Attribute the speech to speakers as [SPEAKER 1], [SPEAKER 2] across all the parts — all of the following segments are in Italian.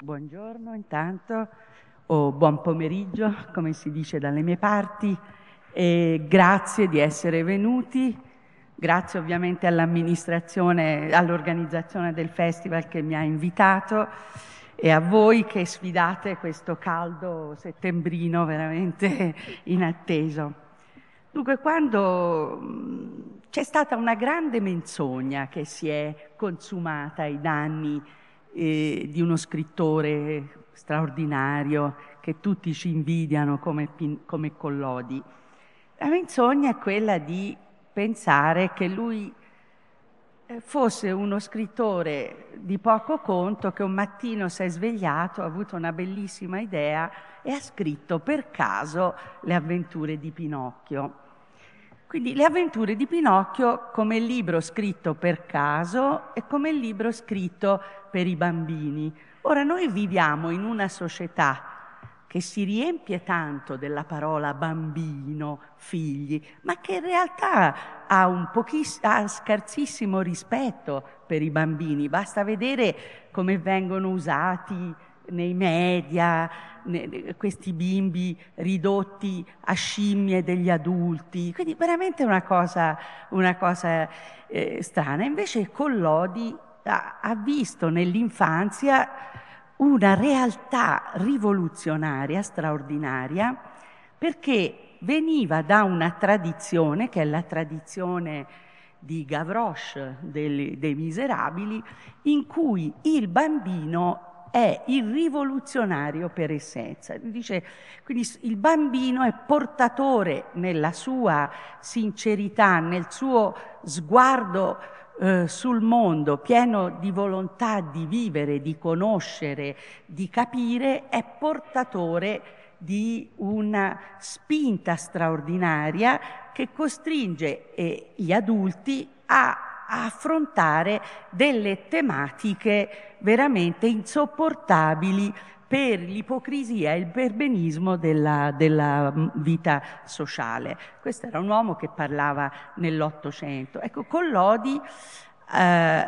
[SPEAKER 1] Buongiorno intanto, o buon pomeriggio, come si dice dalle mie parti, e grazie di essere venuti. Grazie ovviamente all'amministrazione, all'organizzazione del festival che mi ha invitato e a voi che sfidate questo caldo settembrino veramente inatteso. Dunque, quando c'è stata una grande menzogna che si è consumata ai danni eh, di uno scrittore straordinario che tutti ci invidiano come, come Collodi. La menzogna è quella di pensare che lui eh, fosse uno scrittore di poco conto che un mattino si è svegliato, ha avuto una bellissima idea e ha scritto per caso le avventure di Pinocchio. Quindi le avventure di Pinocchio come libro scritto per caso e come libro scritto per i bambini. Ora noi viviamo in una società che si riempie tanto della parola bambino, figli, ma che in realtà ha, un pochiss- ha scarsissimo rispetto per i bambini. Basta vedere come vengono usati nei media, questi bimbi ridotti a scimmie degli adulti, quindi veramente una cosa, una cosa eh, strana. Invece Collodi ha, ha visto nell'infanzia una realtà rivoluzionaria, straordinaria, perché veniva da una tradizione, che è la tradizione di Gavroche dei, dei Miserabili, in cui il bambino è il rivoluzionario per essenza. Dice, quindi il bambino è portatore nella sua sincerità, nel suo sguardo eh, sul mondo, pieno di volontà di vivere, di conoscere, di capire, è portatore di una spinta straordinaria che costringe eh, gli adulti a affrontare delle tematiche veramente insopportabili per l'ipocrisia e il perbenismo della, della, vita sociale. Questo era un uomo che parlava nell'Ottocento. Ecco, Collodi eh,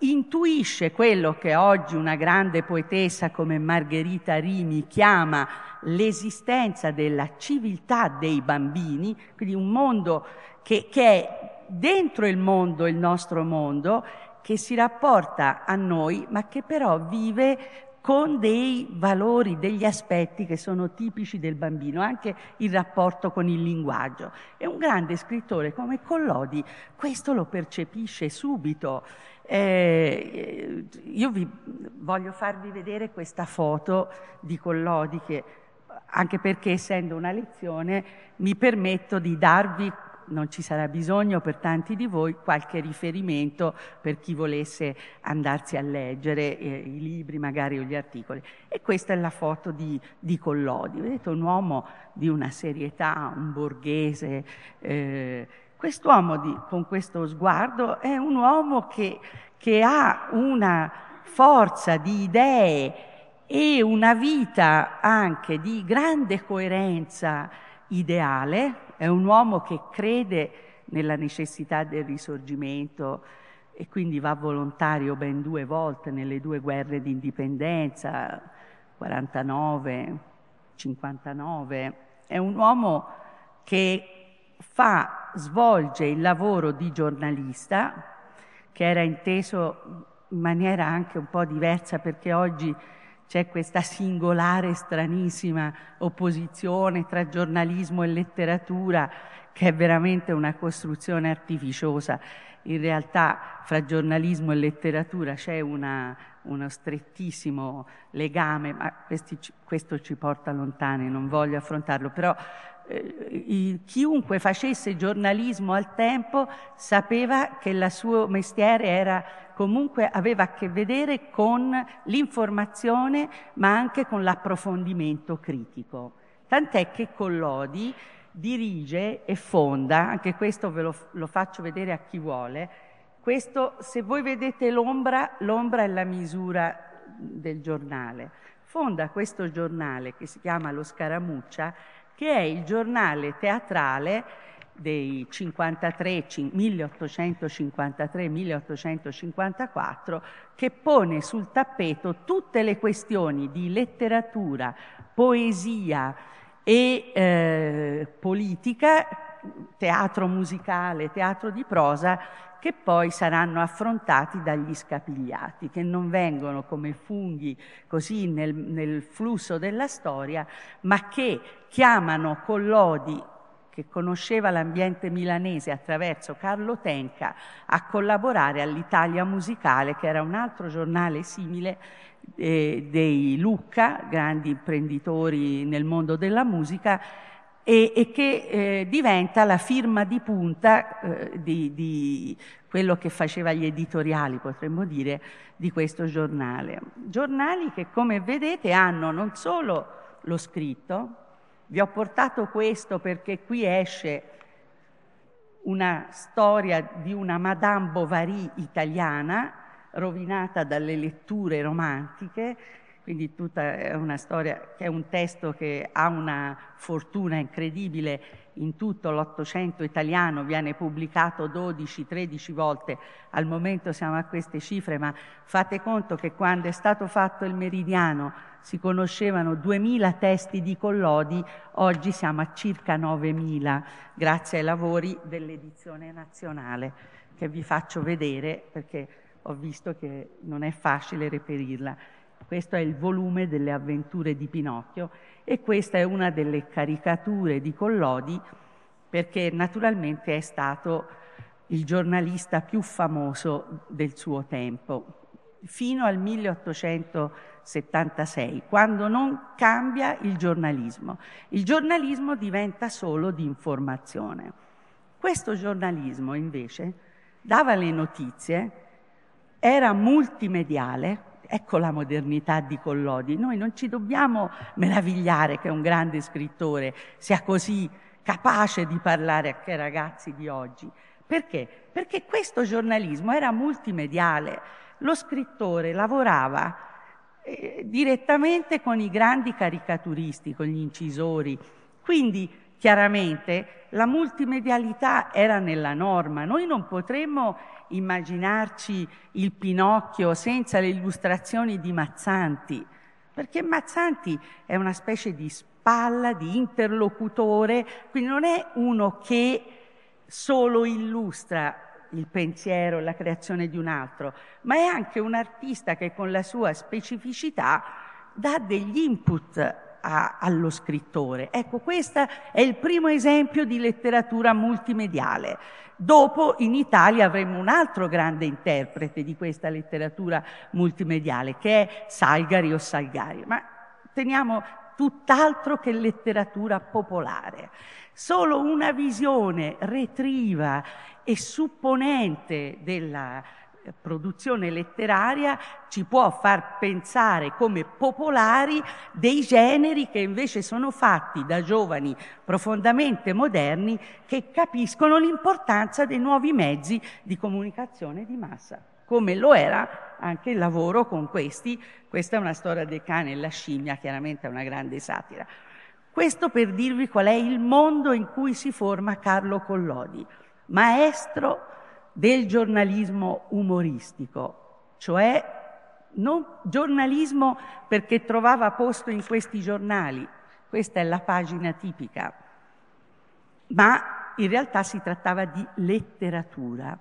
[SPEAKER 1] intuisce quello che oggi una grande poetessa come Margherita Rimi chiama l'esistenza della civiltà dei bambini, quindi un mondo che, che è dentro il mondo, il nostro mondo, che si rapporta a noi, ma che però vive con dei valori, degli aspetti che sono tipici del bambino, anche il rapporto con il linguaggio. E un grande scrittore come Collodi questo lo percepisce subito. Eh, io vi voglio farvi vedere questa foto di Collodi che anche perché essendo una lezione mi permetto di darvi non ci sarà bisogno per tanti di voi qualche riferimento per chi volesse andarsi a leggere eh, i libri magari o gli articoli. E questa è la foto di, di Collodi, vedete un uomo di una serietà, un borghese. Eh, quest'uomo di, con questo sguardo è un uomo che, che ha una forza di idee e una vita anche di grande coerenza ideale, è un uomo che crede nella necessità del risorgimento e quindi va volontario ben due volte nelle due guerre di indipendenza, 49, 59. È un uomo che fa, svolge il lavoro di giornalista, che era inteso in maniera anche un po' diversa perché oggi c'è questa singolare, stranissima opposizione tra giornalismo e letteratura che è veramente una costruzione artificiosa. In realtà fra giornalismo e letteratura c'è una, uno strettissimo legame, ma questi, questo ci porta lontani, non voglio affrontarlo, però eh, chiunque facesse giornalismo al tempo sapeva che il suo mestiere era comunque aveva a che vedere con l'informazione ma anche con l'approfondimento critico. Tant'è che Collodi dirige e fonda, anche questo ve lo, lo faccio vedere a chi vuole, questo, se voi vedete l'ombra, l'ombra è la misura del giornale. Fonda questo giornale che si chiama Lo Scaramuccia, che è il giornale teatrale dei 53, 1853-1854, che pone sul tappeto tutte le questioni di letteratura, poesia e eh, politica, teatro musicale, teatro di prosa, che poi saranno affrontati dagli scapigliati, che non vengono come funghi così nel, nel flusso della storia, ma che chiamano Collodi che conosceva l'ambiente milanese attraverso Carlo Tenca, a collaborare all'Italia Musicale, che era un altro giornale simile eh, dei Lucca, grandi imprenditori nel mondo della musica, e, e che eh, diventa la firma di punta eh, di, di quello che faceva gli editoriali, potremmo dire, di questo giornale. Giornali che, come vedete, hanno non solo lo scritto, vi ho portato questo perché qui esce una storia di una Madame Bovary italiana, rovinata dalle letture romantiche, quindi tutta è una storia che è un testo che ha una fortuna incredibile in tutto l'Ottocento italiano, viene pubblicato 12-13 volte, al momento siamo a queste cifre, ma fate conto che quando è stato fatto il meridiano si conoscevano 2000 testi di Collodi, oggi siamo a circa 9000, grazie ai lavori dell'edizione nazionale, che vi faccio vedere perché ho visto che non è facile reperirla. Questo è il volume delle avventure di Pinocchio e questa è una delle caricature di Collodi perché naturalmente è stato il giornalista più famoso del suo tempo, fino al 1876, quando non cambia il giornalismo. Il giornalismo diventa solo di informazione. Questo giornalismo invece dava le notizie, era multimediale, Ecco la modernità di Collodi. Noi non ci dobbiamo meravigliare che un grande scrittore sia così capace di parlare a che ragazzi di oggi. Perché? Perché questo giornalismo era multimediale. Lo scrittore lavorava eh, direttamente con i grandi caricaturisti, con gli incisori. Quindi chiaramente la multimedialità era nella norma. Noi non potremmo immaginarci il Pinocchio senza le illustrazioni di Mazzanti, perché Mazzanti è una specie di spalla, di interlocutore, quindi non è uno che solo illustra il pensiero la creazione di un altro, ma è anche un artista che con la sua specificità dà degli input a, allo scrittore. Ecco, questo è il primo esempio di letteratura multimediale. Dopo in Italia avremo un altro grande interprete di questa letteratura multimediale che è Salgari o Salgari, ma teniamo tutt'altro che letteratura popolare. Solo una visione retriva e supponente della produzione letteraria ci può far pensare come popolari dei generi che invece sono fatti da giovani profondamente moderni che capiscono l'importanza dei nuovi mezzi di comunicazione di massa, come lo era anche il lavoro con questi. Questa è una storia del cane e la scimmia, chiaramente è una grande satira. Questo per dirvi qual è il mondo in cui si forma Carlo Collodi, maestro del giornalismo umoristico, cioè non giornalismo perché trovava posto in questi giornali, questa è la pagina tipica, ma in realtà si trattava di letteratura.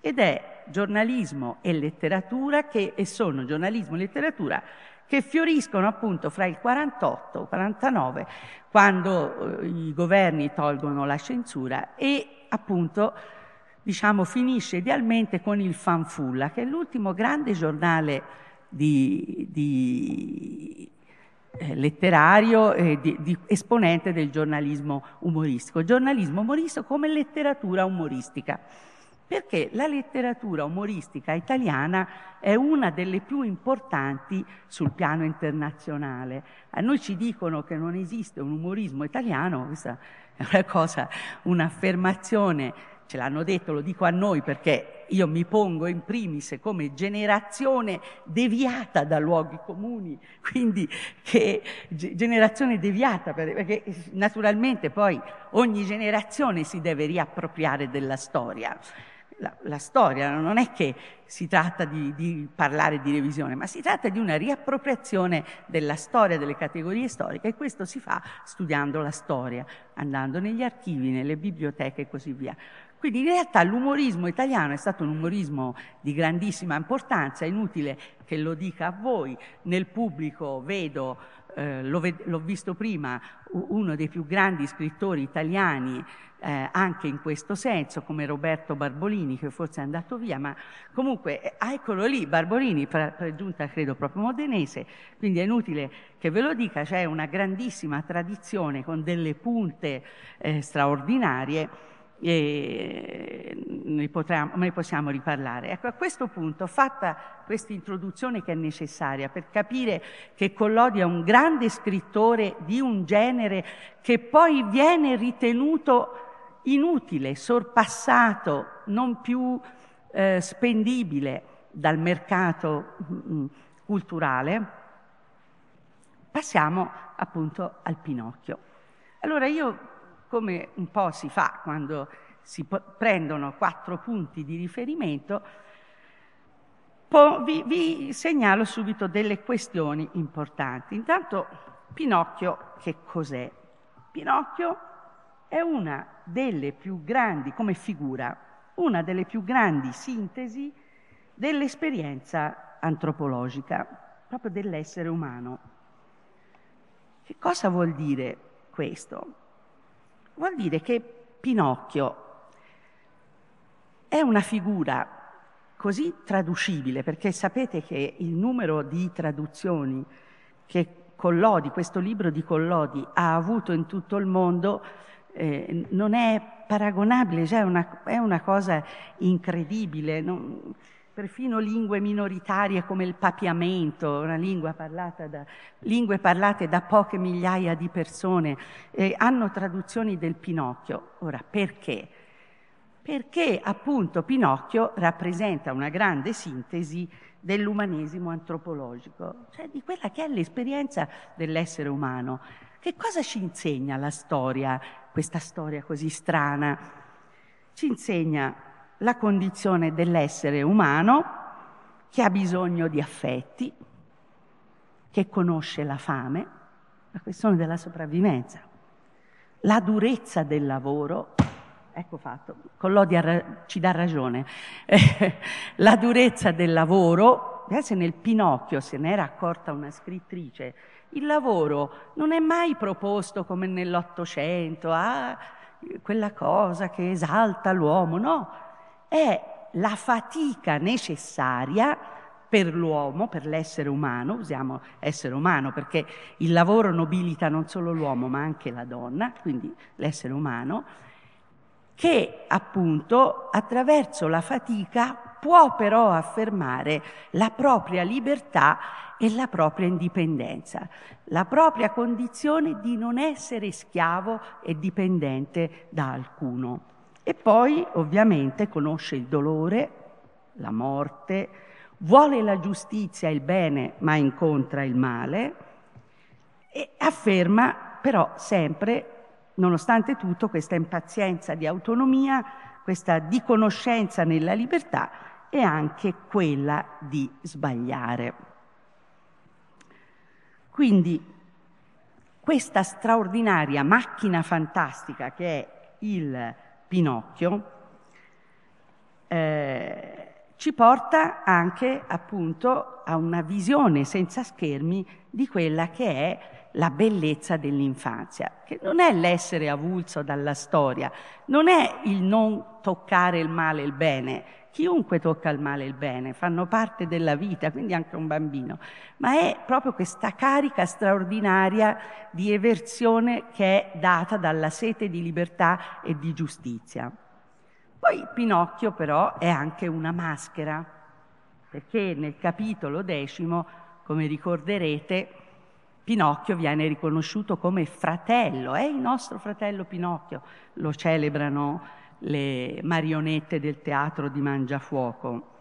[SPEAKER 1] Ed è giornalismo e letteratura che, e sono giornalismo e letteratura che fioriscono appunto fra il 48 e il 49, quando eh, i governi tolgono la censura e appunto diciamo, finisce idealmente con il Fanfulla, che è l'ultimo grande giornale di, di, eh, letterario e di, di, esponente del giornalismo umoristico. Giornalismo umoristico come letteratura umoristica, perché la letteratura umoristica italiana è una delle più importanti sul piano internazionale. A noi ci dicono che non esiste un umorismo italiano, questa è una cosa, un'affermazione ce l'hanno detto, lo dico a noi perché io mi pongo in primis come generazione deviata da luoghi comuni, quindi che generazione deviata, perché naturalmente poi ogni generazione si deve riappropriare della storia la, la, storia, non è che si tratta di, di, parlare di revisione, ma si tratta di una riappropriazione della storia, delle categorie storiche e questo si fa studiando la storia, andando negli archivi, nelle biblioteche e così via. Quindi in realtà l'umorismo italiano è stato un umorismo di grandissima importanza, è inutile che lo dica a voi, nel pubblico vedo, eh, l'ho visto prima, uno dei più grandi scrittori italiani, eh, anche in questo senso, come Roberto Barbolini, che forse è andato via, ma comunque eh, eccolo lì, Barbolini, per, per giunta credo proprio modenese, quindi è inutile che ve lo dica, c'è una grandissima tradizione con delle punte eh, straordinarie e ne, potremo, ne possiamo riparlare. Ecco, a questo punto, fatta questa introduzione che è necessaria per capire che Collodi è un grande scrittore di un genere che poi viene ritenuto inutile, sorpassato, non più eh, spendibile dal mercato mh, mm, culturale, passiamo appunto al Pinocchio. Allora io, come un po' si fa quando si prendono quattro punti di riferimento, vi, vi segnalo subito delle questioni importanti. Intanto, Pinocchio che cos'è? Pinocchio è una delle più grandi, come figura, una delle più grandi sintesi dell'esperienza antropologica, proprio dell'essere umano. Che cosa vuol dire questo? Vuol dire che Pinocchio è una figura così traducibile, perché sapete che il numero di traduzioni che Collodi, questo libro di Collodi, ha avuto in tutto il mondo eh, non è paragonabile, cioè è, una, è una cosa incredibile. Non, perfino lingue minoritarie come il papiamento, una lingua parlata da, lingue parlate da poche migliaia di persone, eh, hanno traduzioni del Pinocchio. Ora, perché? Perché appunto Pinocchio rappresenta una grande sintesi dell'umanesimo antropologico, cioè di quella che è l'esperienza dell'essere umano. Che cosa ci insegna la storia, questa storia così strana? Ci insegna la condizione dell'essere umano che ha bisogno di affetti, che conosce la fame, la questione della sopravvivenza, la durezza del lavoro, ecco fatto, Collodi ci dà ragione, la durezza del lavoro, adesso nel Pinocchio se n'era accorta una scrittrice, il lavoro non è mai proposto come nell'Ottocento, ah, quella cosa che esalta l'uomo, no, è la fatica necessaria per l'uomo, per l'essere umano, usiamo essere umano perché il lavoro nobilita non solo l'uomo ma anche la donna, quindi l'essere umano, che appunto attraverso la fatica può però affermare la propria libertà e la propria indipendenza, la propria condizione di non essere schiavo e dipendente da alcuno. E poi ovviamente conosce il dolore, la morte, vuole la giustizia il bene ma incontra il male e afferma però sempre, nonostante tutto, questa impazienza di autonomia, questa di conoscenza nella libertà e anche quella di sbagliare. Quindi questa straordinaria macchina fantastica che è il Pinocchio eh, ci porta anche appunto a una visione senza schermi di quella che è la bellezza dell'infanzia, che non è l'essere avulso dalla storia, non è il non toccare il male e il bene, chiunque tocca il male e il bene, fanno parte della vita, quindi anche un bambino, ma è proprio questa carica straordinaria di eversione che è data dalla sete di libertà e di giustizia. Poi Pinocchio però è anche una maschera, perché nel capitolo decimo, come ricorderete, Pinocchio viene riconosciuto come fratello, è il nostro fratello Pinocchio, lo celebrano le marionette del teatro di Mangiafuoco.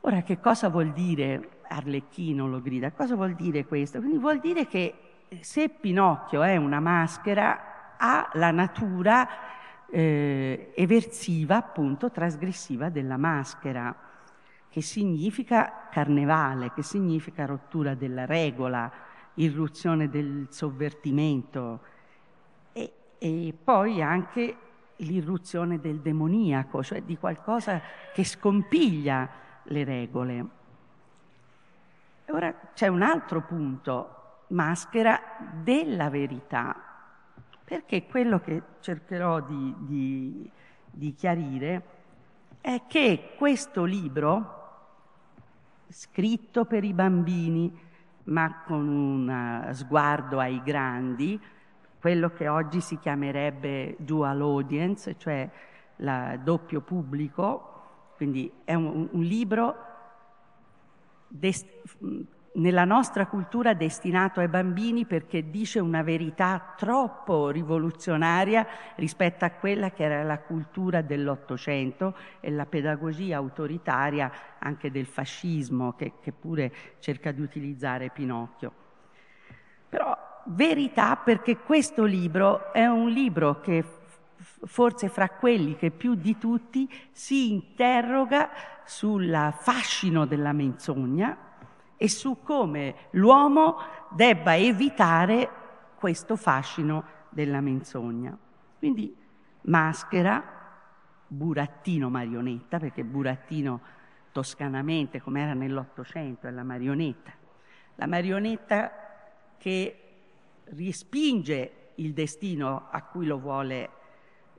[SPEAKER 1] Ora, che cosa vuol dire Arlecchino lo grida? Cosa vuol dire questo? Quindi vuol dire che se Pinocchio è una maschera, ha la natura eh, eversiva, appunto, trasgressiva della maschera, che significa carnevale, che significa rottura della regola, irruzione del sovvertimento e, e poi anche l'irruzione del demoniaco, cioè di qualcosa che scompiglia le regole. Ora c'è un altro punto, maschera della verità, perché quello che cercherò di, di, di chiarire è che questo libro, scritto per i bambini, ma con un sguardo ai grandi, quello che oggi si chiamerebbe dual audience, cioè il doppio pubblico, quindi è un, un libro dest- nella nostra cultura destinato ai bambini perché dice una verità troppo rivoluzionaria rispetto a quella che era la cultura dell'Ottocento e la pedagogia autoritaria anche del fascismo che, che pure cerca di utilizzare Pinocchio. Però verità perché questo libro è un libro che forse fra quelli che più di tutti si interroga sul fascino della menzogna e su come l'uomo debba evitare questo fascino della menzogna. Quindi maschera, burattino marionetta, perché burattino toscanamente, come era nell'Ottocento, è la marionetta. La marionetta che respinge il destino a cui lo vuole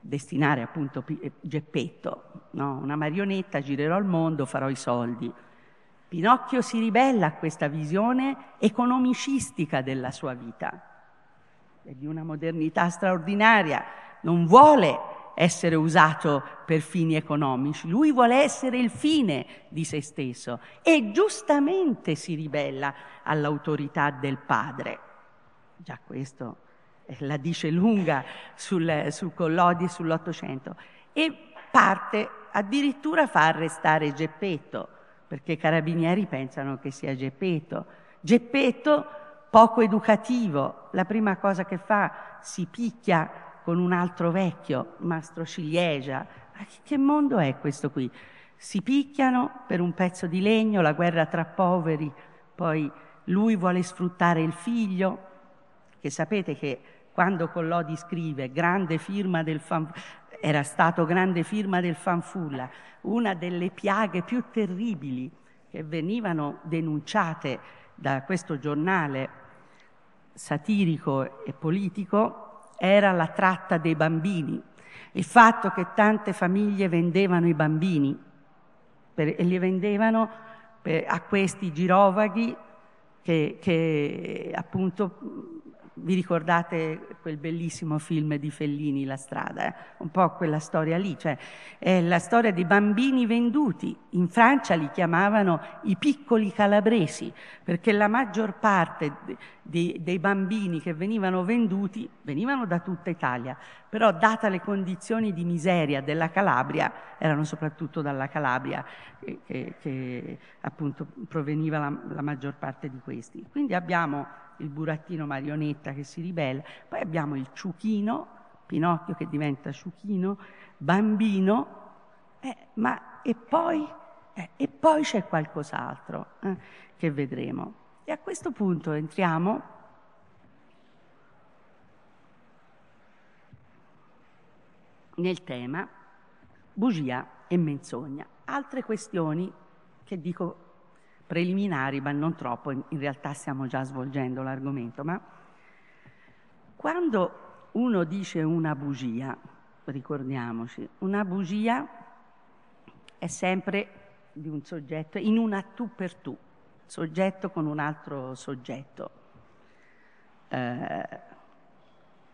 [SPEAKER 1] destinare appunto eh, Geppetto, no? una marionetta, girerò il mondo, farò i soldi. Pinocchio si ribella a questa visione economicistica della sua vita, di una modernità straordinaria, non vuole essere usato per fini economici, lui vuole essere il fine di se stesso e giustamente si ribella all'autorità del padre. Già questo la dice lunga sul, su Collodi sull'Ottocento. E parte addirittura a far arrestare Geppetto, perché i carabinieri pensano che sia Geppetto. Geppetto, poco educativo, la prima cosa che fa si picchia con un altro vecchio, Mastro Ciliegia. Ma che mondo è questo qui? Si picchiano per un pezzo di legno, la guerra tra poveri, poi lui vuole sfruttare il figlio, che sapete che quando Collodi scrive grande firma del fan, era stato grande firma del fanfulla, una delle piaghe più terribili che venivano denunciate da questo giornale satirico e politico era la tratta dei bambini, il fatto che tante famiglie vendevano i bambini per, e li vendevano per, a questi girovaghi che, che appunto vi ricordate quel bellissimo film di Fellini, La strada? Eh? Un po' quella storia lì, cioè è la storia dei bambini venduti. In Francia li chiamavano i piccoli calabresi, perché la maggior parte di, dei bambini che venivano venduti venivano da tutta Italia, però data le condizioni di miseria della Calabria, erano soprattutto dalla Calabria che, che, che appunto proveniva la, la maggior parte di questi. Quindi abbiamo il burattino marionetta che si ribella, poi abbiamo il ciuchino, Pinocchio che diventa ciuchino, bambino, eh, ma e poi, eh, e poi c'è qualcos'altro eh, che vedremo. E a questo punto entriamo nel tema bugia e menzogna. Altre questioni che dico preliminari, ma non troppo, in realtà stiamo già svolgendo l'argomento, ma quando uno dice una bugia, ricordiamoci, una bugia è sempre di un soggetto in una tu per tu, soggetto con un altro soggetto. Eh,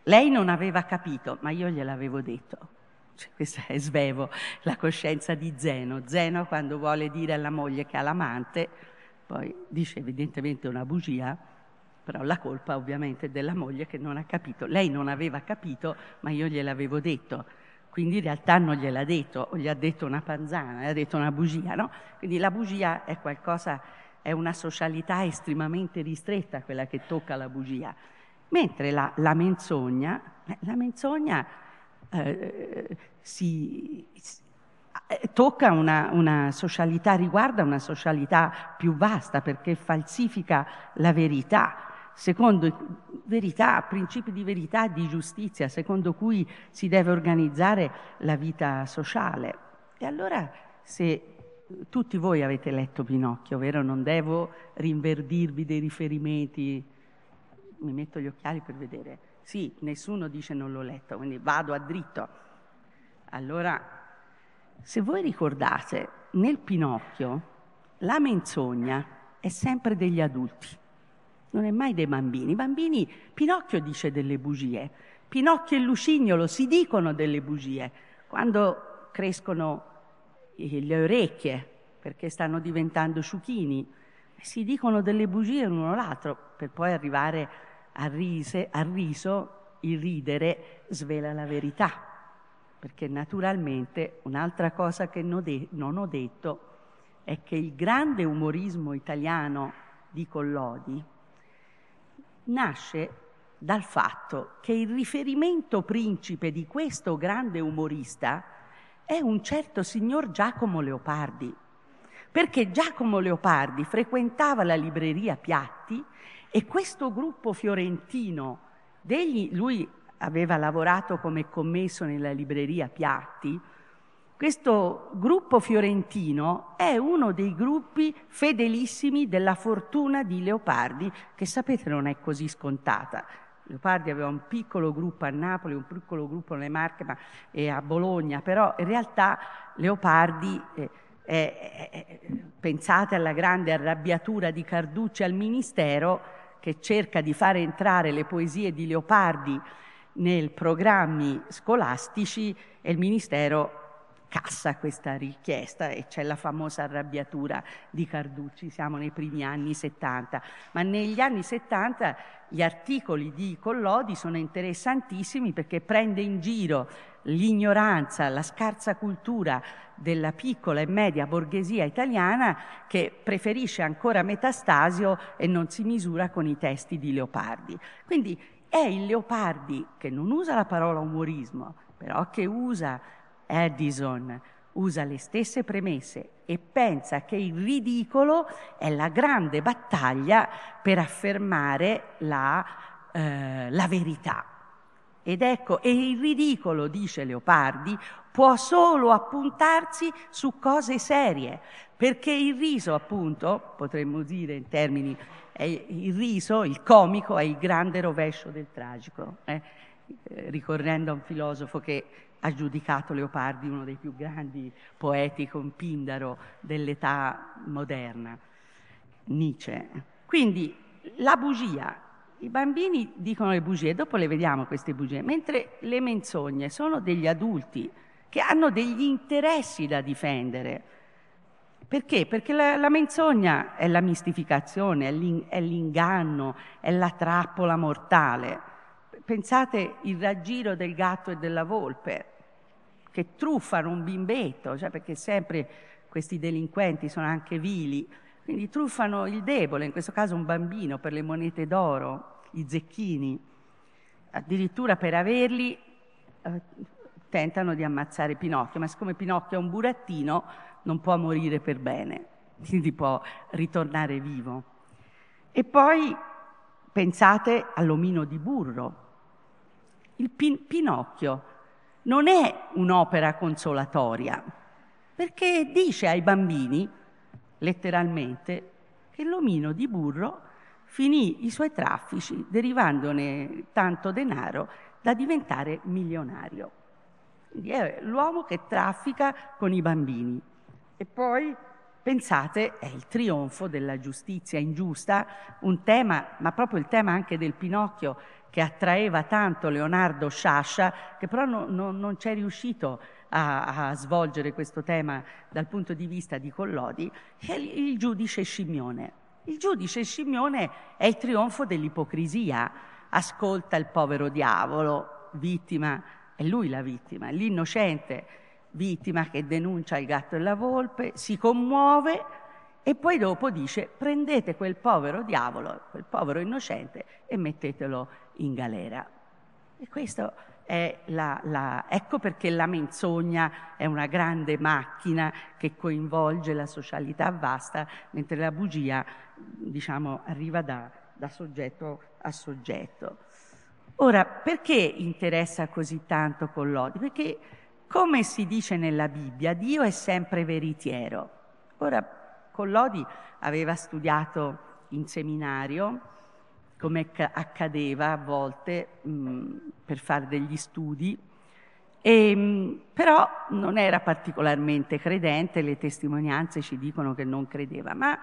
[SPEAKER 1] lei non aveva capito, ma io gliel'avevo detto. Cioè, questa è Svevo, la coscienza di Zeno. Zeno quando vuole dire alla moglie che ha l'amante, poi dice evidentemente una bugia, però la colpa ovviamente è della moglie che non ha capito. Lei non aveva capito, ma io gliel'avevo detto. quindi in realtà non gliel'ha detto, gli ha detto una panzana, gli ha detto una bugia, no? Quindi la bugia è qualcosa, è una socialità estremamente ristretta quella che tocca la bugia, mentre la, la menzogna, eh, la menzogna eh, si, eh, tocca una, una, socialità, riguarda una socialità più vasta perché falsifica la verità, secondo verità, principi di verità e di giustizia, secondo cui si deve organizzare la vita sociale. E allora se tutti voi avete letto Pinocchio, vero? Non devo rinverdirvi dei riferimenti, mi metto gli occhiali per vedere. Sì, nessuno dice non l'ho letto, quindi vado a dritto. Allora, se voi ricordate, nel Pinocchio la menzogna è sempre degli adulti non è mai dei bambini. I bambini, Pinocchio dice delle bugie, Pinocchio e Lucignolo si dicono delle bugie quando crescono le orecchie perché stanno diventando sciuchini, si dicono delle bugie l'uno l'altro per poi arrivare a, rise, a riso, il ridere svela la verità. Perché naturalmente un'altra cosa che non ho detto è che il grande umorismo italiano di Collodi nasce dal fatto che il riferimento principe di questo grande umorista è un certo signor Giacomo Leopardi, perché Giacomo Leopardi frequentava la libreria Piatti e questo gruppo fiorentino, degli, lui aveva lavorato come commesso nella libreria Piatti, questo gruppo fiorentino è uno dei gruppi fedelissimi della fortuna di Leopardi, che sapete non è così scontata. Leopardi aveva un piccolo gruppo a Napoli, un piccolo gruppo nelle Marche ma, e a Bologna, però in realtà Leopardi, eh, è, pensate alla grande arrabbiatura di Carducci al Ministero, che cerca di fare entrare le poesie di Leopardi nei programmi scolastici e il Ministero cassa questa richiesta e c'è la famosa arrabbiatura di Carducci, siamo nei primi anni 70, ma negli anni 70 gli articoli di Collodi sono interessantissimi perché prende in giro l'ignoranza, la scarsa cultura della piccola e media borghesia italiana che preferisce ancora Metastasio e non si misura con i testi di Leopardi. Quindi è il Leopardi che non usa la parola umorismo, però che usa Addison usa le stesse premesse e pensa che il ridicolo è la grande battaglia per affermare la, eh, la verità. Ed ecco, e il ridicolo, dice Leopardi, può solo appuntarsi su cose serie, perché il riso, appunto, potremmo dire in termini, il riso, il comico, è il grande rovescio del tragico. Eh? eh ricorrendo a un filosofo che ha giudicato Leopardi uno dei più grandi poeti con Pindaro dell'età moderna, Nietzsche. Quindi la bugia, i bambini dicono le bugie, dopo le vediamo queste bugie, mentre le menzogne sono degli adulti che hanno degli interessi da difendere. Perché? Perché la, la menzogna è la mistificazione, è, l'in, è l'inganno, è la trappola mortale. Pensate il raggiro del gatto e della volpe che truffano un bimbetto, cioè perché sempre questi delinquenti sono anche vili, quindi truffano il debole, in questo caso un bambino, per le monete d'oro, i zecchini. Addirittura per averli eh, tentano di ammazzare Pinocchio, ma siccome Pinocchio è un burattino non può morire per bene, quindi può ritornare vivo. E poi pensate all'omino di burro. Il pin- Pinocchio non è un'opera consolatoria, perché dice ai bambini, letteralmente, che l'omino di burro finì i suoi traffici, derivandone tanto denaro da diventare milionario. Quindi è l'uomo che traffica con i bambini. E poi pensate, è il trionfo della giustizia ingiusta, un tema, ma proprio il tema anche del Pinocchio che attraeva tanto Leonardo Sciascia, che però no, no, non c'è riuscito a, a, svolgere questo tema dal punto di vista di Collodi, è il, giudice Scimmione. Il giudice Scimmione è il trionfo dell'ipocrisia, ascolta il povero diavolo, vittima è lui la vittima, l'innocente vittima che denuncia il gatto e la volpe, si commuove e poi dopo dice prendete quel povero diavolo, quel povero innocente e mettetelo in galera. E questo è la, la, ecco perché la menzogna è una grande macchina che coinvolge la socialità vasta, mentre la bugia, diciamo, arriva da, da soggetto a soggetto. Ora, perché interessa così tanto Collodi? Perché, come si dice nella Bibbia, Dio è sempre veritiero. Ora, Collodi aveva studiato in seminario, come accadeva a volte mh, per fare degli studi, e, mh, però non era particolarmente credente, le testimonianze ci dicono che non credeva, ma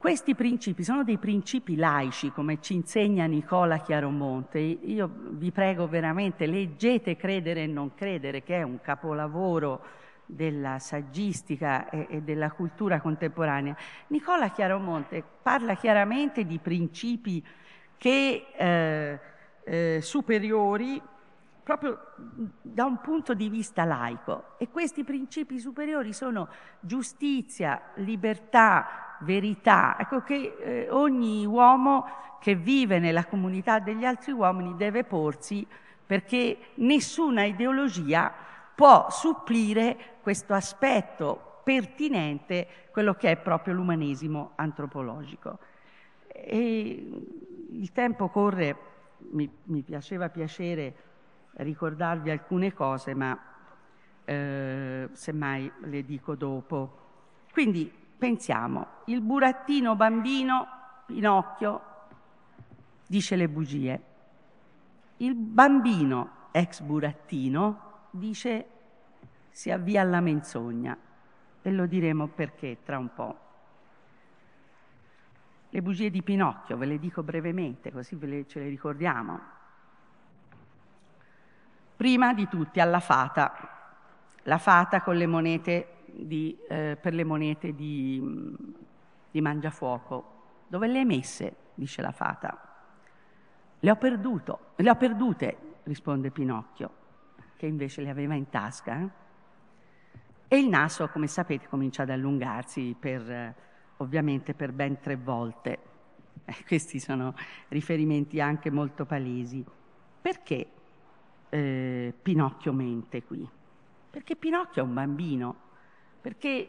[SPEAKER 1] questi principi sono dei principi laici, come ci insegna Nicola Chiaromonte. Io vi prego veramente, leggete Credere e non credere, che è un capolavoro della saggistica e, della cultura contemporanea. Nicola Chiaromonte parla chiaramente di principi che, eh, eh, superiori proprio da un punto di vista laico e questi principi superiori sono giustizia, libertà, verità, ecco che eh, ogni uomo che vive nella comunità degli altri uomini deve porsi perché nessuna ideologia può supplire questo aspetto pertinente, quello che è proprio l'umanesimo antropologico. E il tempo corre, mi, mi piaceva piacere ricordarvi alcune cose, ma eh, semmai le dico dopo. Quindi Pensiamo, il burattino bambino, Pinocchio, dice le bugie. Il bambino, ex burattino, dice si avvia alla menzogna. E lo diremo perché tra un po'. Le bugie di Pinocchio, ve le dico brevemente, così le, ce le ricordiamo. Prima di tutti alla fata, la fata le di, eh, per le monete di, di Mangiafuoco. Dove le hai messe? dice la fata. Le ho, perduto, le ho perdute, risponde Pinocchio, che invece le aveva in tasca. Eh? E il naso, come sapete, comincia ad allungarsi per, eh, ovviamente per ben tre volte. Eh, questi sono riferimenti anche molto palesi. Perché eh, Pinocchio mente qui? Perché Pinocchio è un bambino perché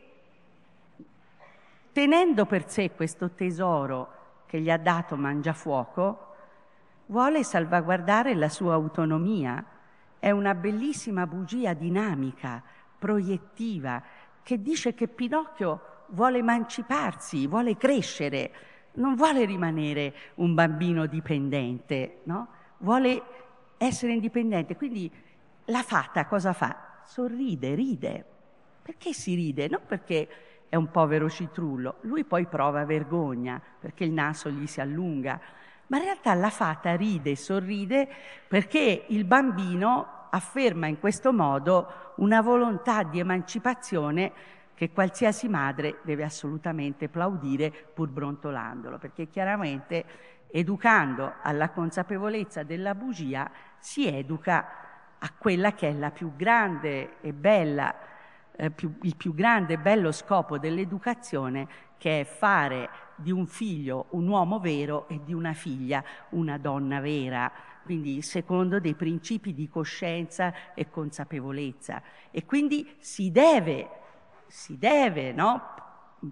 [SPEAKER 1] tenendo per sé questo tesoro che gli ha dato Mangiafuoco, vuole salvaguardare la sua autonomia. È una bellissima bugia dinamica, proiettiva, che dice che Pinocchio vuole emanciparsi, vuole crescere, non vuole rimanere un bambino dipendente, no? vuole essere indipendente. Quindi la fata cosa fa? Sorride, ride, perché si ride? Non perché è un povero citrullo, lui poi prova vergogna perché il naso gli si allunga, ma in realtà la fata ride sorride perché il bambino afferma in questo modo una volontà di emancipazione che qualsiasi madre deve assolutamente plaudire pur brontolandolo, perché chiaramente educando alla consapevolezza della bugia si educa a quella che è la più grande bella eh, più, il più grande e bello scopo dell'educazione che è fare di un figlio un uomo vero e di una figlia una donna vera, quindi secondo dei principi di coscienza e consapevolezza. E quindi si deve, si deve no,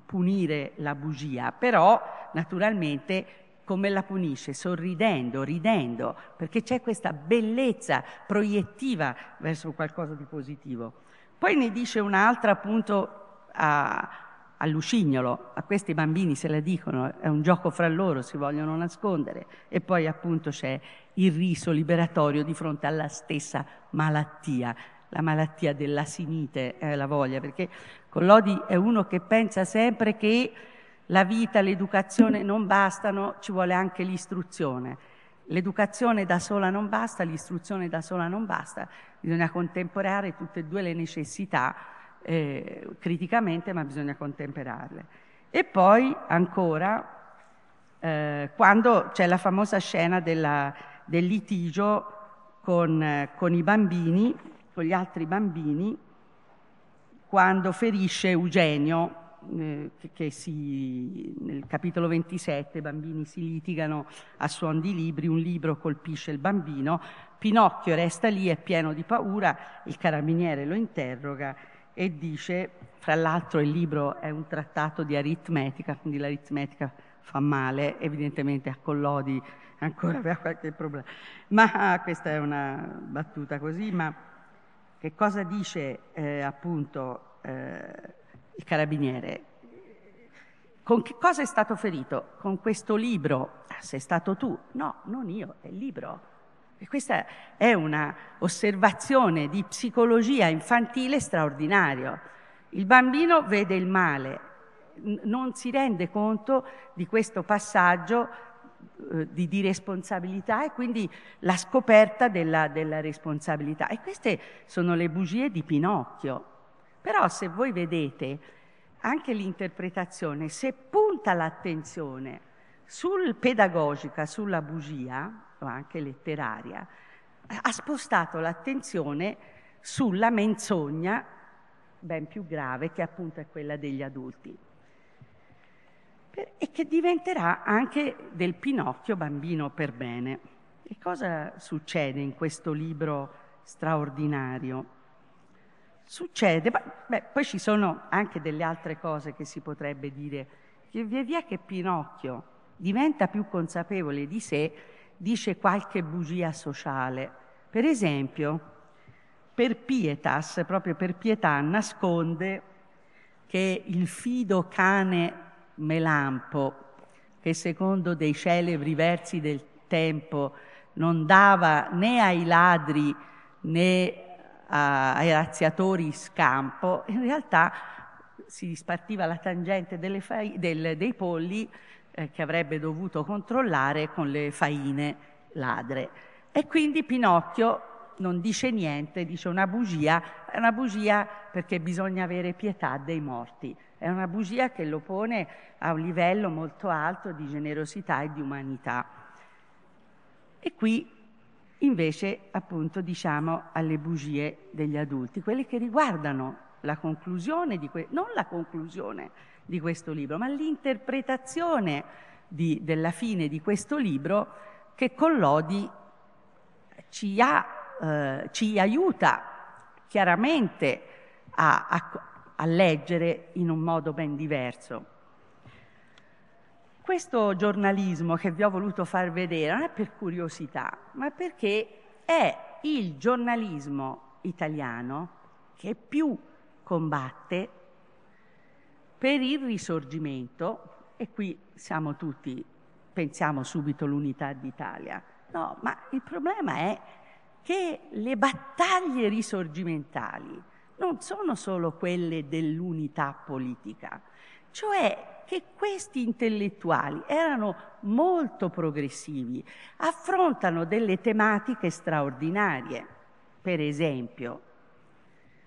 [SPEAKER 1] punire la bugia, però naturalmente come la punisce? Sorridendo, ridendo, perché c'è questa bellezza proiettiva verso qualcosa di positivo. Poi ne dice un'altra appunto a, a Lucignolo, a questi bambini se la dicono, è un gioco fra loro, si vogliono nascondere. E poi appunto c'è il riso liberatorio di fronte alla stessa malattia, la malattia della sinite, eh, la voglia, perché Collodi è uno che pensa sempre che la vita, l'educazione non bastano, ci vuole anche l'istruzione. L'educazione da sola non basta, l'istruzione da sola non basta, bisogna contemperare tutte e due le necessità eh, criticamente, ma bisogna contemperarle. E poi ancora, eh, quando c'è la famosa scena della, del litigio con, con i bambini, con gli altri bambini, quando ferisce Eugenio, eh, che, si, nel capitolo 27 i bambini si litigano a suon di libri, un libro colpisce il bambino, Pinocchio resta lì, è pieno di paura, il carabiniere lo interroga e dice, fra l'altro il libro è un trattato di aritmetica, quindi l'aritmetica fa male, evidentemente a Collodi ancora aveva qualche problema, ma questa è una battuta così, ma che cosa dice eh, appunto eh, il carabiniere? Con che cosa è stato ferito? Con questo libro? Ah, sei stato tu? No, non io, è il libro. E questa è una osservazione di psicologia infantile straordinario. Il bambino vede il male, non si rende conto di questo passaggio eh, di, di, responsabilità e quindi la scoperta della, della responsabilità. E queste sono le bugie di Pinocchio. Però se voi vedete anche l'interpretazione, se punta l'attenzione sul pedagogica, sulla bugia, o anche letteraria, ha spostato l'attenzione sulla menzogna ben più grave che appunto è quella degli adulti e che diventerà anche del Pinocchio bambino per bene. E cosa succede in questo libro straordinario? Succede, beh, poi ci sono anche delle altre cose che si potrebbe dire, che via via che Pinocchio diventa più consapevole di sé, dice qualche bugia sociale. Per esempio, per pietas, proprio per pietà, nasconde che il fido cane Melampo, che secondo dei celebri versi del tempo non dava né ai ladri né ai razziatori scampo, in realtà si spartiva la tangente fa- del, dei polli eh, che avrebbe dovuto controllare con le faine ladre. E quindi Pinocchio non dice niente, dice una bugia, è una bugia perché bisogna avere pietà dei morti, è una bugia che lo pone a un livello molto alto di generosità e di umanità. E qui invece appunto diciamo alle bugie degli adulti, quelle che riguardano la conclusione di que- non la conclusione di questo libro, ma l'interpretazione di, della fine di questo libro che Collodi ci, ha, eh, ci aiuta chiaramente a, a, a leggere in un modo ben diverso. Questo giornalismo che vi ho voluto far vedere non è per curiosità, ma perché è il giornalismo italiano che più combatte per il risorgimento, e qui siamo tutti, pensiamo subito all'unità d'Italia, no, ma il problema è che le battaglie risorgimentali non sono solo quelle dell'unità politica, cioè che questi intellettuali erano molto progressivi, affrontano delle tematiche straordinarie. Per esempio,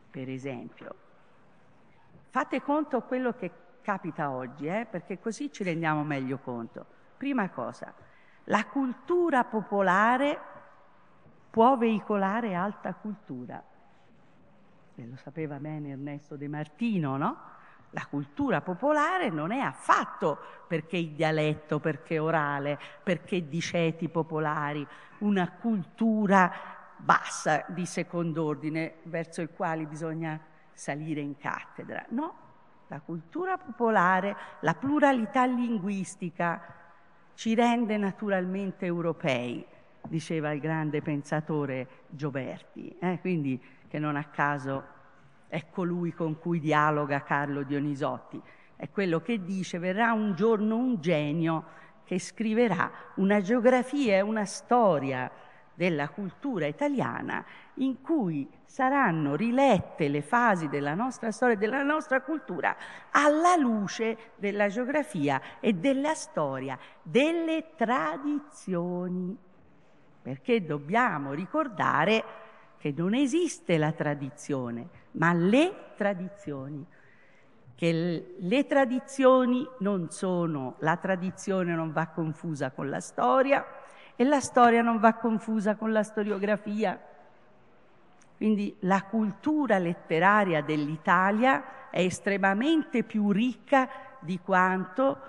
[SPEAKER 1] per esempio, fate conto quello che capita oggi, eh, perché così ci rendiamo meglio conto. Prima cosa, la cultura popolare può veicolare alta cultura. E lo sapeva bene Ernesto De Martino, no? La cultura popolare non è affatto perché il dialetto, perché orale, perché diceti popolari, una cultura bassa di second'ordine verso i quali bisogna salire in cattedra. No, la cultura popolare, la pluralità linguistica ci rende naturalmente europei, diceva il grande pensatore Gioberti, eh? quindi che non a caso è colui con cui dialoga Carlo Dionisotti, è quello che dice verrà un giorno un genio che scriverà una geografia e una storia della cultura italiana in cui saranno rilette le fasi della nostra storia e della nostra cultura alla luce della geografia e della storia, delle tradizioni. Perché dobbiamo ricordare che non esiste la tradizione, ma le tradizioni. Che le tradizioni non sono, la tradizione non va confusa con la storia e la storia non va confusa con la storiografia. Quindi la cultura letteraria dell'Italia è estremamente più ricca di quanto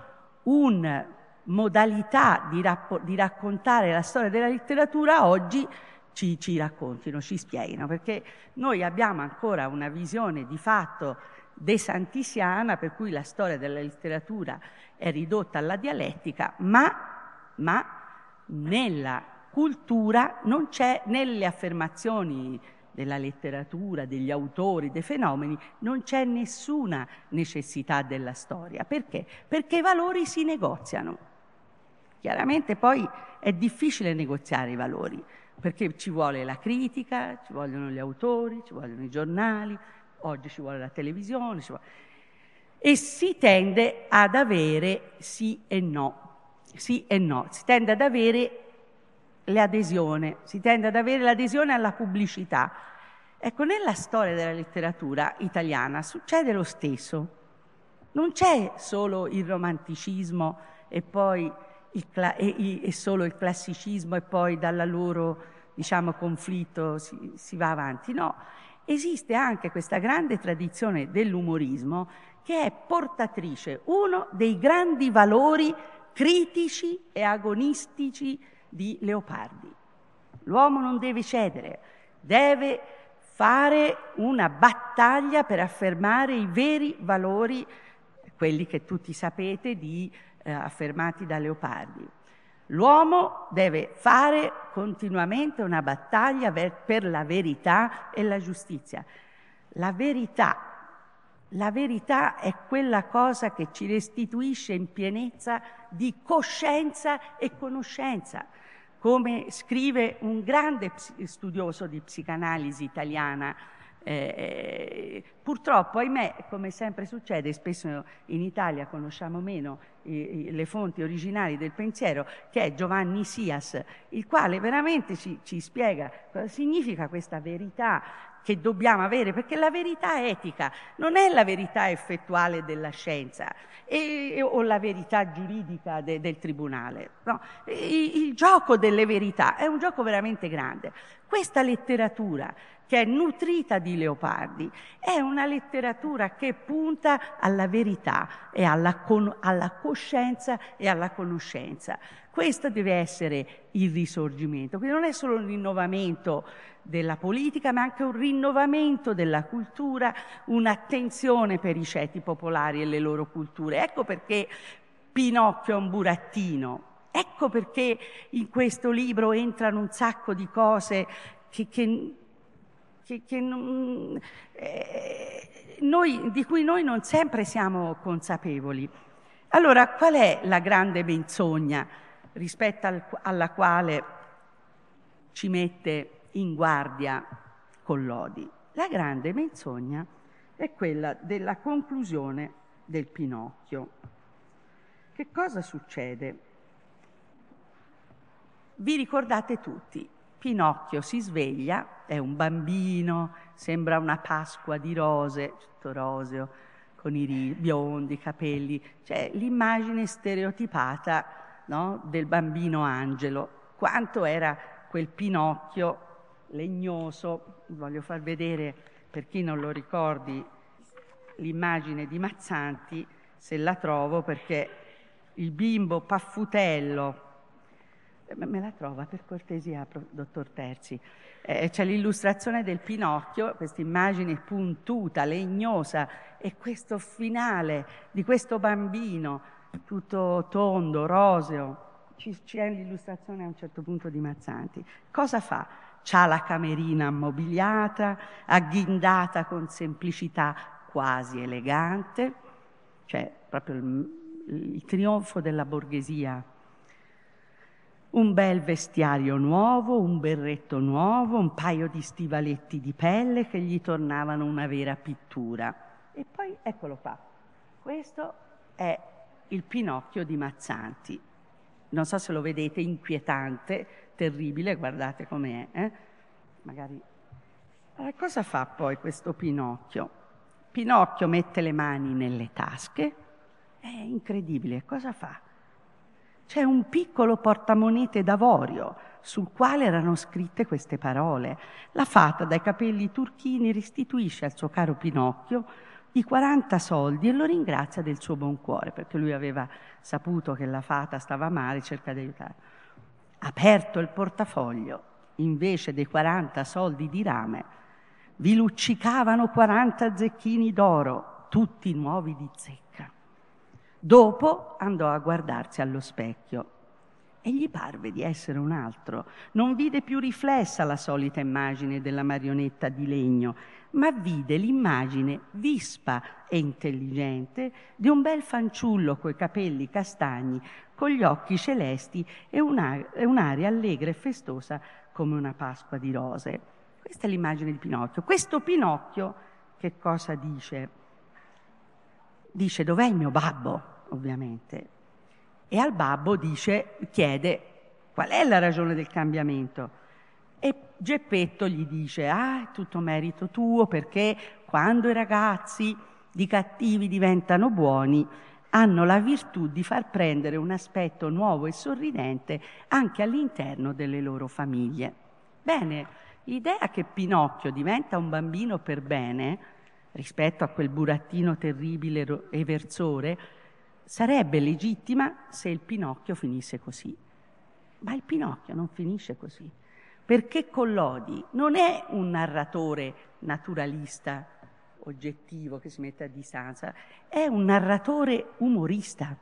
[SPEAKER 1] una modalità di, rapp- di raccontare la storia della letteratura oggi ci, ci, raccontino, ci spieghino, perché noi abbiamo ancora una visione di fatto desantisiana per cui la storia della letteratura è ridotta alla dialettica, ma, ma nella cultura non c'è, nelle affermazioni della letteratura, degli autori, dei fenomeni, non c'è nessuna necessità della storia. Perché? Perché i valori si negoziano. Chiaramente poi è difficile negoziare i valori, perché ci vuole la critica, ci vogliono gli autori, ci vogliono i giornali, oggi ci vuole la televisione, vuole... e si tende ad avere sì e no, sì e no, si tende ad avere l'adesione, si tende ad avere l'adesione alla pubblicità. Ecco, nella storia della letteratura italiana succede lo stesso. Non c'è solo il romanticismo e poi il, e, e solo il classicismo e poi dalla loro diciamo, conflitto si, si va avanti. No, esiste anche questa grande tradizione dell'umorismo che è portatrice uno dei grandi valori critici e agonistici di Leopardi. L'uomo non deve cedere, deve fare una battaglia per affermare i veri valori, quelli che tutti sapete, di, eh, affermati da Leopardi. L'uomo deve fare continuamente una battaglia per la verità e la giustizia. La verità, la verità è quella cosa che ci restituisce in pienezza di coscienza e conoscenza come scrive un grande studioso di psicanalisi italiana. Eh, purtroppo, ahimè, come sempre succede, spesso in Italia conosciamo meno i, le fonti originali del pensiero, che è Giovanni Sias, il quale veramente ci, ci spiega cosa significa questa verità che dobbiamo avere, perché la verità etica non è la verità effettuale della scienza e, o la verità giuridica de, del tribunale. No, il, il gioco delle verità è un gioco veramente grande. Questa letteratura che è nutrita di Leopardi, è una letteratura che punta alla verità e alla, con, alla coscienza e alla conoscenza. Questo deve essere il risorgimento, quindi non è solo un rinnovamento della politica, ma anche un rinnovamento della cultura, un'attenzione per i ceti popolari e le loro culture. Ecco perché Pinocchio è un burattino, ecco perché in questo libro entrano un sacco di cose che, che, che, che non, eh, noi, di cui noi non sempre siamo consapevoli. Allora, qual è la grande menzogna rispetto al, alla quale ci mette in guardia con lodi. La grande menzogna è quella della conclusione del Pinocchio. Che cosa succede? Vi ricordate tutti, Pinocchio si sveglia, è un bambino, sembra una Pasqua di rose, tutto roseo, con i biondi, i capelli, cioè l'immagine stereotipata no, del bambino angelo, quanto era quel Pinocchio legnoso. Voglio far vedere, per chi non lo ricordi, l'immagine di Mazzanti, se la trovo, perché il bimbo paffutello, me la trova per cortesia, dottor Terzi. Eh, c'è l'illustrazione del Pinocchio, questa immagine puntuta, legnosa, e questo finale di questo bambino tutto tondo, roseo. c'è l'illustrazione a un certo punto di Mazzanti. Cosa fa? C'ha la camerina ammobiliata, agghindata con semplicità quasi elegante, cioè proprio il, il trionfo della borghesia. Un bel vestiario nuovo, un berretto nuovo, un paio di stivaletti di pelle che gli tornavano una vera pittura. E poi eccolo qua. Questo è il Pinocchio di Mazzanti. Non so se lo vedete, inquietante, terribile, guardate com'è. Eh? Magari... Allora, cosa fa poi questo Pinocchio? Pinocchio mette le mani nelle tasche, è incredibile, cosa fa? C'è un piccolo portamonete d'avorio sul quale erano scritte queste parole. La fata dai capelli turchini restituisce al suo caro Pinocchio i 40 soldi e lo ringrazia del suo buon cuore, perché lui aveva saputo che la fata stava male, cerca di aiutare. Aperto il portafoglio, invece dei 40 soldi di rame, vi luccicavano 40 zecchini d'oro, tutti nuovi di zecca. Dopo andò a guardarsi allo specchio e gli parve di essere un altro. Non vide più riflessa la solita immagine della marionetta di legno, ma vide l'immagine vispa e intelligente di un bel fanciullo coi capelli castagni, con gli occhi celesti e un'aria allegra e festosa come una Pasqua di rose. Questa è l'immagine di Pinocchio. Questo Pinocchio che cosa dice? Dice dov'è il mio babbo, ovviamente. E al babbo dice, chiede qual è la ragione del cambiamento. E Geppetto gli dice, ah, è tutto merito tuo perché quando i ragazzi di cattivi diventano buoni, hanno la virtù di far prendere un aspetto nuovo e sorridente anche all'interno delle loro famiglie. Bene, l'idea che Pinocchio diventa un bambino per bene, rispetto a quel burattino terribile e versore, sarebbe legittima se il Pinocchio finisse così. Ma il Pinocchio non finisce così perché Collodi non è un narratore naturalista, oggettivo, che si mette a distanza, è un narratore umorista.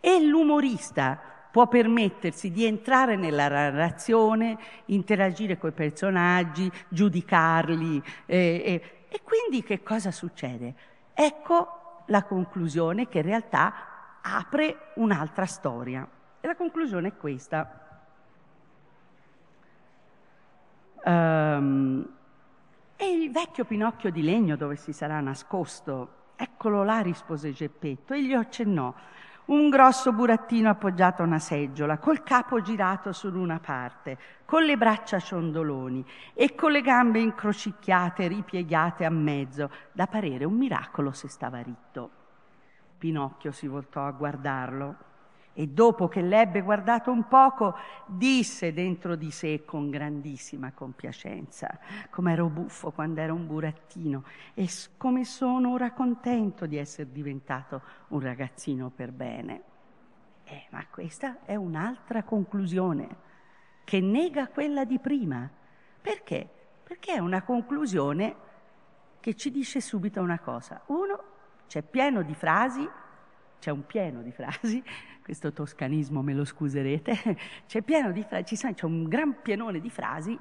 [SPEAKER 1] E l'umorista può permettersi di entrare nella narrazione, interagire con i personaggi, giudicarli. Eh, eh, e quindi che cosa succede? Ecco la conclusione che in realtà apre un'altra storia. E la conclusione è questa. Um, e il vecchio Pinocchio di legno dove si sarà nascosto? Eccolo là, rispose Geppetto, e gli accennò. Un grosso burattino appoggiato a una seggiola, col capo girato su una parte, con le braccia ciondoloni e con le gambe incrocicchiate, ripiegate a mezzo, da parere un miracolo se stava ritto. Pinocchio si voltò a guardarlo e dopo che l'ebbe guardato un poco, disse dentro di sé con grandissima compiacenza, come ero buffo quando ero un burattino e come sono ora contento di essere diventato un ragazzino per bene. Eh, ma questa è un'altra conclusione che nega quella di prima. Perché? Perché è una conclusione che ci dice subito una cosa. Uno, c'è pieno di frasi, c'è un pieno di frasi questo toscanismo me lo scuserete, c'è, fra- c'è un gran pienone di frasi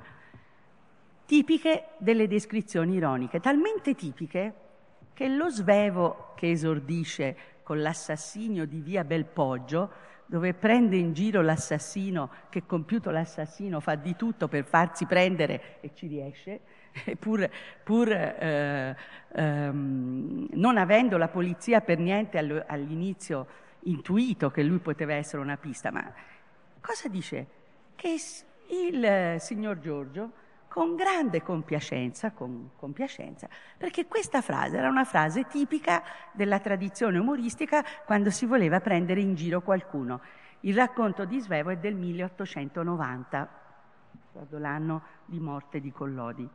[SPEAKER 1] tipiche delle descrizioni ironiche, talmente tipiche che lo svevo che esordisce con l'assassinio di via Belpoggio, dove prende in giro l'assassino, che compiuto l'assassino fa di tutto per farsi prendere e ci riesce, pur, pur eh, ehm, non avendo la polizia per niente all'inizio intuito che lui poteva essere una pista, ma cosa dice? Che il signor Giorgio con grande compiacenza, con compiacenza, perché questa frase era una frase tipica della tradizione umoristica quando si voleva prendere in giro qualcuno. Il racconto di Svevo è del 1890, ricordo l'anno di morte di Collodi.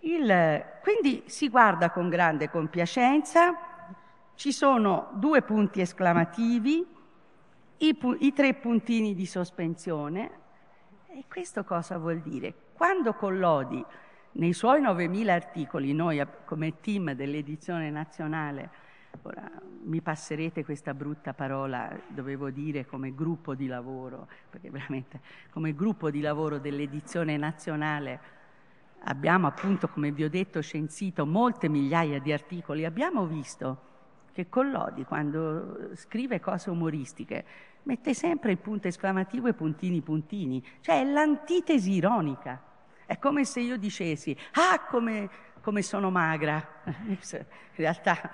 [SPEAKER 1] Il, quindi si guarda con grande compiacenza, ci sono due punti esclamativi, i, pu- i tre puntini di sospensione. E questo cosa vuol dire? Quando Collodi, nei suoi 9.000 articoli, noi come team dell'edizione nazionale, ora mi passerete questa brutta parola, dovevo dire come gruppo di lavoro, perché veramente come gruppo di lavoro dell'edizione nazionale abbiamo appunto, come vi ho detto, censito molte migliaia di articoli, abbiamo visto che Collodi, quando scrive cose umoristiche, mette sempre il punto esclamativo e puntini puntini, cioè è l'antitesi ironica. È come se io dicessi, ah, come, come sono magra, in realtà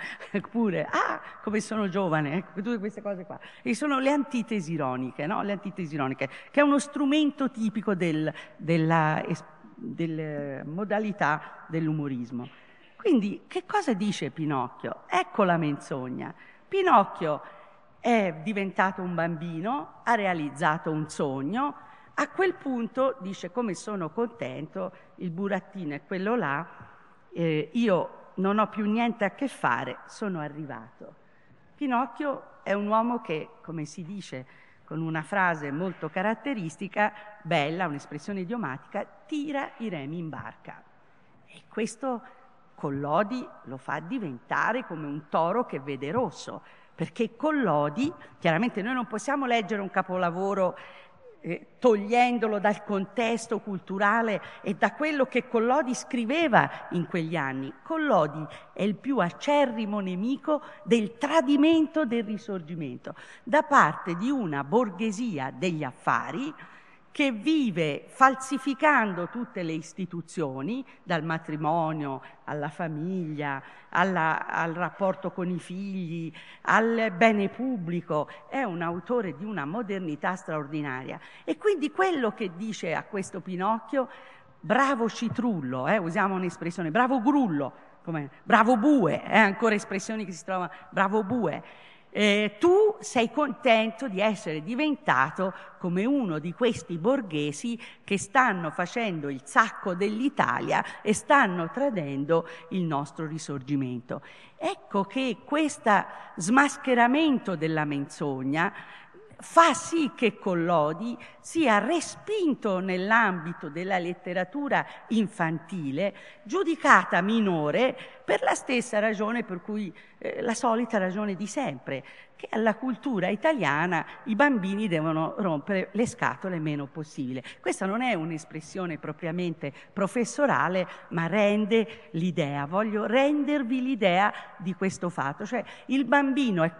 [SPEAKER 1] pure, ah, come sono giovane, ecco, tutte queste cose qua. E sono le antitesi ironiche, no? Le antitesi ironiche, che è uno strumento tipico del, della, delle modalità dell'umorismo. Quindi che cosa dice Pinocchio? Ecco la menzogna. Pinocchio è diventato un bambino, ha realizzato un sogno, a quel punto dice come sono contento, il burattino è quello là, eh, io non ho più niente a che fare, sono arrivato. Pinocchio è un uomo che, come si dice con una frase molto caratteristica, bella, un'espressione idiomatica, tira i remi in barca. E questo Collodi lo fa diventare come un toro che vede rosso, perché Collodi, chiaramente noi non possiamo leggere un capolavoro eh, togliendolo dal contesto culturale e da quello che Collodi scriveva in quegli anni. Collodi è il più acerrimo nemico del tradimento del risorgimento da parte di una borghesia degli affari che vive falsificando tutte le istituzioni, dal matrimonio alla famiglia, alla, al rapporto con i figli, al bene pubblico, è un autore di una modernità straordinaria. E quindi quello che dice a questo Pinocchio, bravo citrullo, eh, usiamo un'espressione, bravo grullo, bravo bue, eh, ancora espressioni che si trovano, bravo bue eh, tu sei contento di essere diventato come uno di questi borghesi che stanno facendo il sacco dell'Italia e stanno tradendo il nostro risorgimento. Ecco che questo smascheramento della menzogna fa sì che Collodi sia respinto nell'ambito della letteratura infantile, giudicata minore per la stessa ragione per cui eh, la solita ragione di sempre, che alla cultura italiana i bambini devono rompere le scatole meno possibile. Questa non è un'espressione propriamente professorale, ma rende l'idea, voglio rendervi l'idea di questo fatto, cioè il bambino è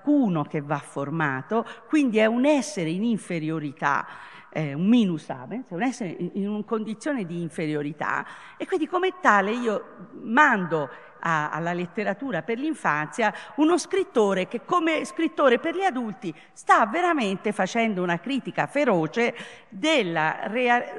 [SPEAKER 1] qualcuno che va formato, quindi è un essere in inferiorità eh, un minus avens, un essere in, in una condizione di inferiorità. E quindi come tale io mando a, alla letteratura per l'infanzia uno scrittore che come scrittore per gli adulti sta veramente facendo una critica feroce della,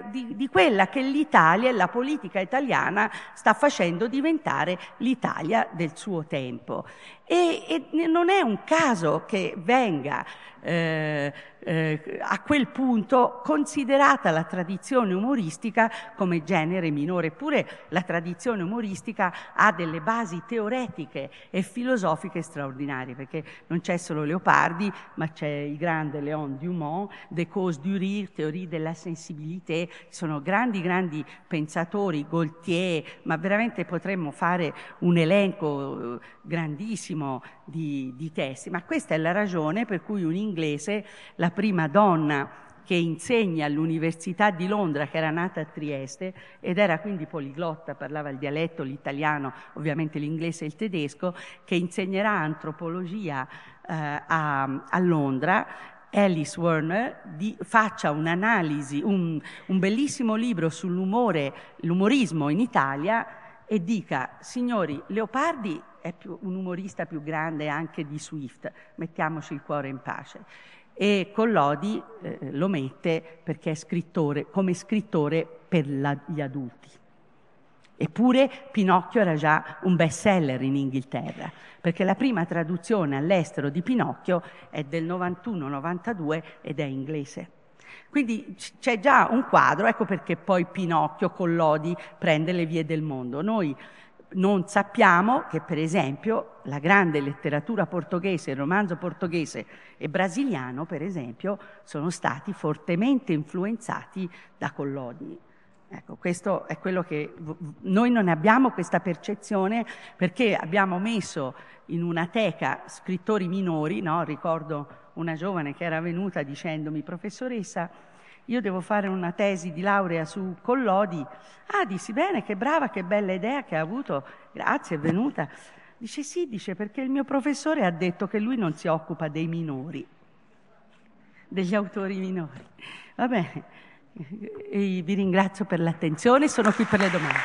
[SPEAKER 1] di, di quella che l'Italia e la politica italiana sta facendo diventare l'Italia del suo tempo. E, e non è un caso che venga eh, eh, a quel punto considerata la tradizione umoristica come genere minore, eppure la tradizione umoristica ha delle basi teoretiche e filosofiche straordinarie, perché non c'è solo Leopardi, ma c'è il grande Léon Dumont, De Cause du Rire, Teorie della sensibilité, sono grandi, grandi pensatori, Gaultier, ma veramente potremmo fare un elenco eh, grandissimo di, di testi, ma questa è la ragione per cui un inglese, la prima donna che insegna all'Università di Londra, che era nata a Trieste ed era quindi poliglotta, parlava il dialetto, l'italiano, ovviamente l'inglese e il tedesco, che insegnerà antropologia eh, a, a Londra Alice Werner di, faccia un'analisi, un, un, bellissimo libro sull'umore, l'umorismo in Italia e dica, signori, Leopardi è più, un umorista più grande anche di Swift, mettiamoci il cuore in pace. E Collodi eh, lo mette perché è scrittore, come scrittore per la, gli adulti. Eppure Pinocchio era già un best seller in Inghilterra, perché la prima traduzione all'estero di Pinocchio è del 91-92 ed è inglese. Quindi c'è già un quadro, ecco perché poi Pinocchio Collodi prende le vie del mondo. Noi non sappiamo che, per esempio, la grande letteratura portoghese, il romanzo portoghese e brasiliano, per esempio, sono stati fortemente influenzati da Collodi. Ecco, questo è quello che noi non abbiamo questa percezione perché abbiamo messo in una teca scrittori minori, no? ricordo una giovane che era venuta dicendomi professoressa io devo fare una tesi di laurea su Collodi. Ah, dissi bene, che brava, che bella idea che ha avuto, grazie, è venuta. Dice sì, dice perché il mio professore ha detto che lui non si occupa dei minori, degli autori minori. Va bene, vi ringrazio per l'attenzione, sono qui per le domande.